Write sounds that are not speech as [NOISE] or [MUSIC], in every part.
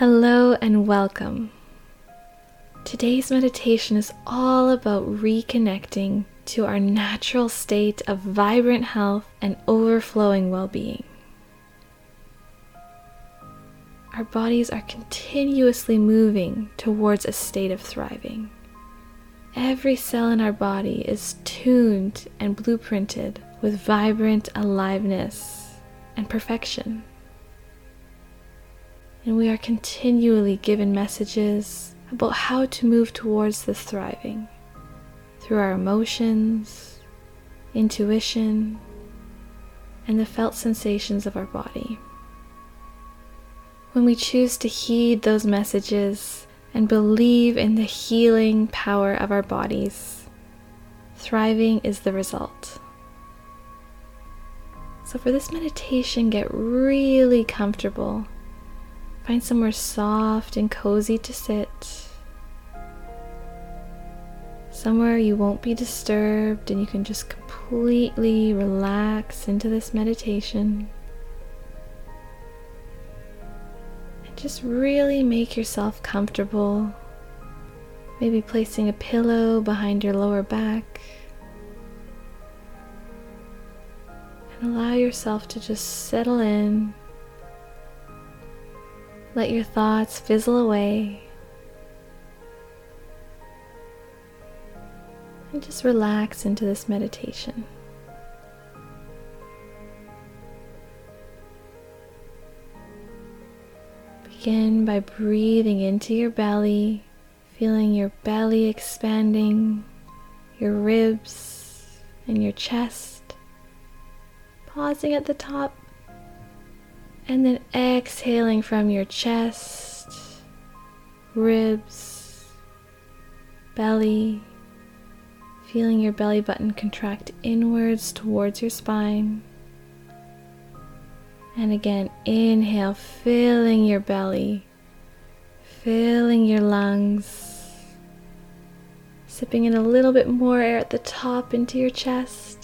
Hello and welcome. Today's meditation is all about reconnecting to our natural state of vibrant health and overflowing well being. Our bodies are continuously moving towards a state of thriving. Every cell in our body is tuned and blueprinted with vibrant aliveness and perfection. And we are continually given messages about how to move towards this thriving through our emotions, intuition, and the felt sensations of our body. When we choose to heed those messages and believe in the healing power of our bodies, thriving is the result. So, for this meditation, get really comfortable. Find somewhere soft and cozy to sit. Somewhere you won't be disturbed and you can just completely relax into this meditation. And just really make yourself comfortable. Maybe placing a pillow behind your lower back. And allow yourself to just settle in. Let your thoughts fizzle away. And just relax into this meditation. Begin by breathing into your belly, feeling your belly expanding, your ribs, and your chest pausing at the top, and then exhaling from your chest, ribs, belly, feeling your belly button contract inwards towards your spine. And again, inhale, filling your belly, filling your lungs, sipping in a little bit more air at the top into your chest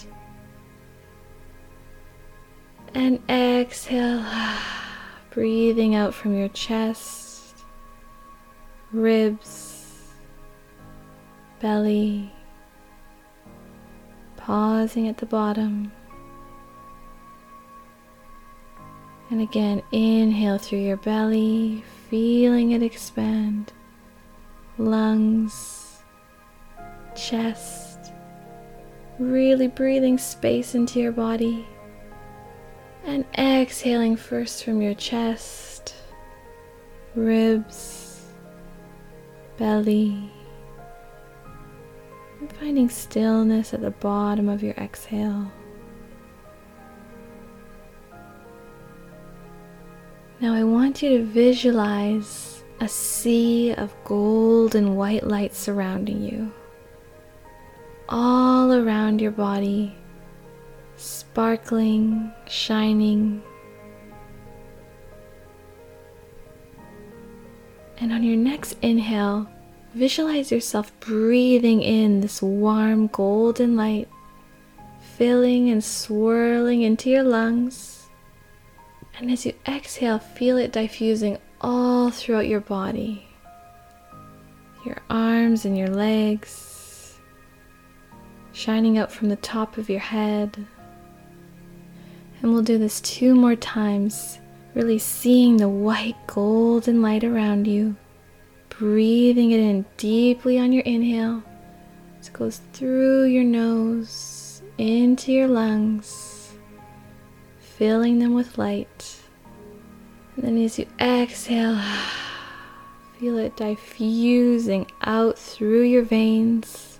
and exhale, [SIGHS] breathing out from your chest, ribs, belly, pausing at the bottom. And again, inhale through your belly, feeling it expand, lungs, chest, really breathing space into your body. And exhaling first from your chest, ribs, belly, and finding stillness at the bottom of your exhale. Now I want you to visualize a sea of gold and white light surrounding you, all around your body sparkling, shining. And on your next inhale, visualize yourself breathing in this warm golden light, filling and swirling into your lungs. And as you exhale, feel it diffusing all throughout your body, your arms and your legs, shining out from the top of your head and we'll do this two more times, really seeing the white golden light around you, breathing it in deeply on your inhale. It goes through your nose into your lungs, filling them with light. And then as you exhale, [SIGHS] feel it diffusing out through your veins.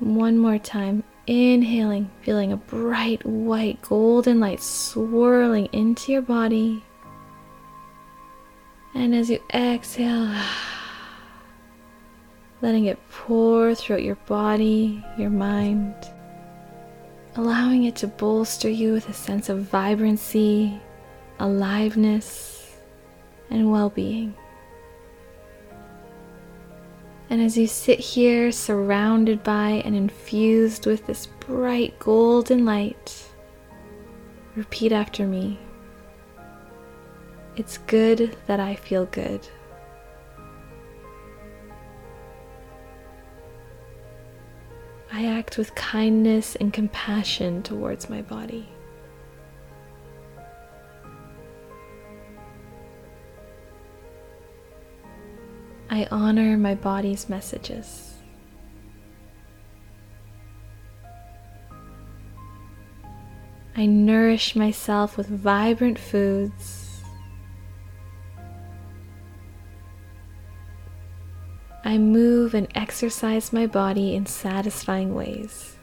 One more time. Inhaling, feeling a bright white golden light swirling into your body. And as you exhale, [SIGHS] letting it pour throughout your body, your mind, allowing it to bolster you with a sense of vibrancy, aliveness, and well being. And as you sit here surrounded by and infused with this bright golden light, repeat after me. It's good that I feel good. I act with kindness and compassion towards my body. I honor my body's messages. I nourish myself with vibrant foods. I move and exercise my body in satisfying ways.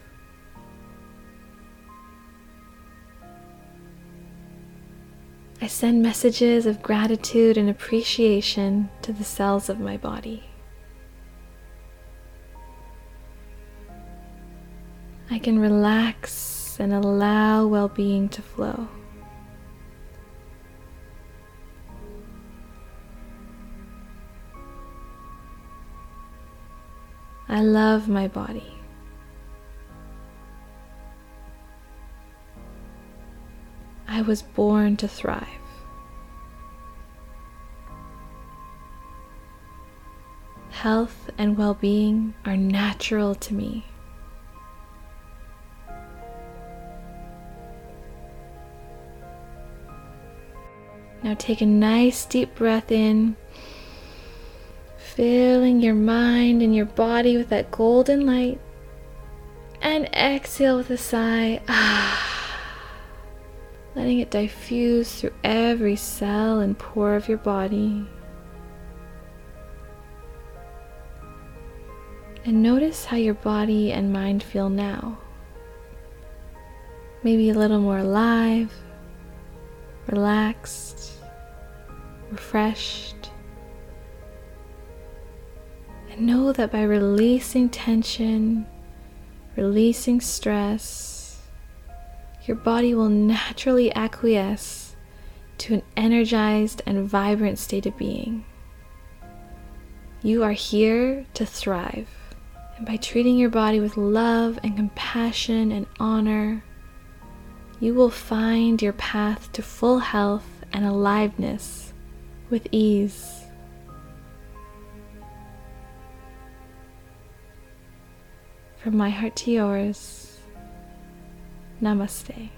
I send messages of gratitude and appreciation to the cells of my body. I can relax and allow well being to flow. I love my body. I was born to thrive. Health and well being are natural to me. Now take a nice deep breath in, filling your mind and your body with that golden light, and exhale with a sigh. Ah letting it diffuse through every cell and pore of your body. And notice how your body and mind feel now. Maybe a little more alive, relaxed, refreshed. And know that by releasing tension, releasing stress, your body will naturally acquiesce to an energized and vibrant state of being. You are here to thrive, and by treating your body with love and compassion and honor, you will find your path to full health and aliveness with ease. From my heart to yours. Namaste.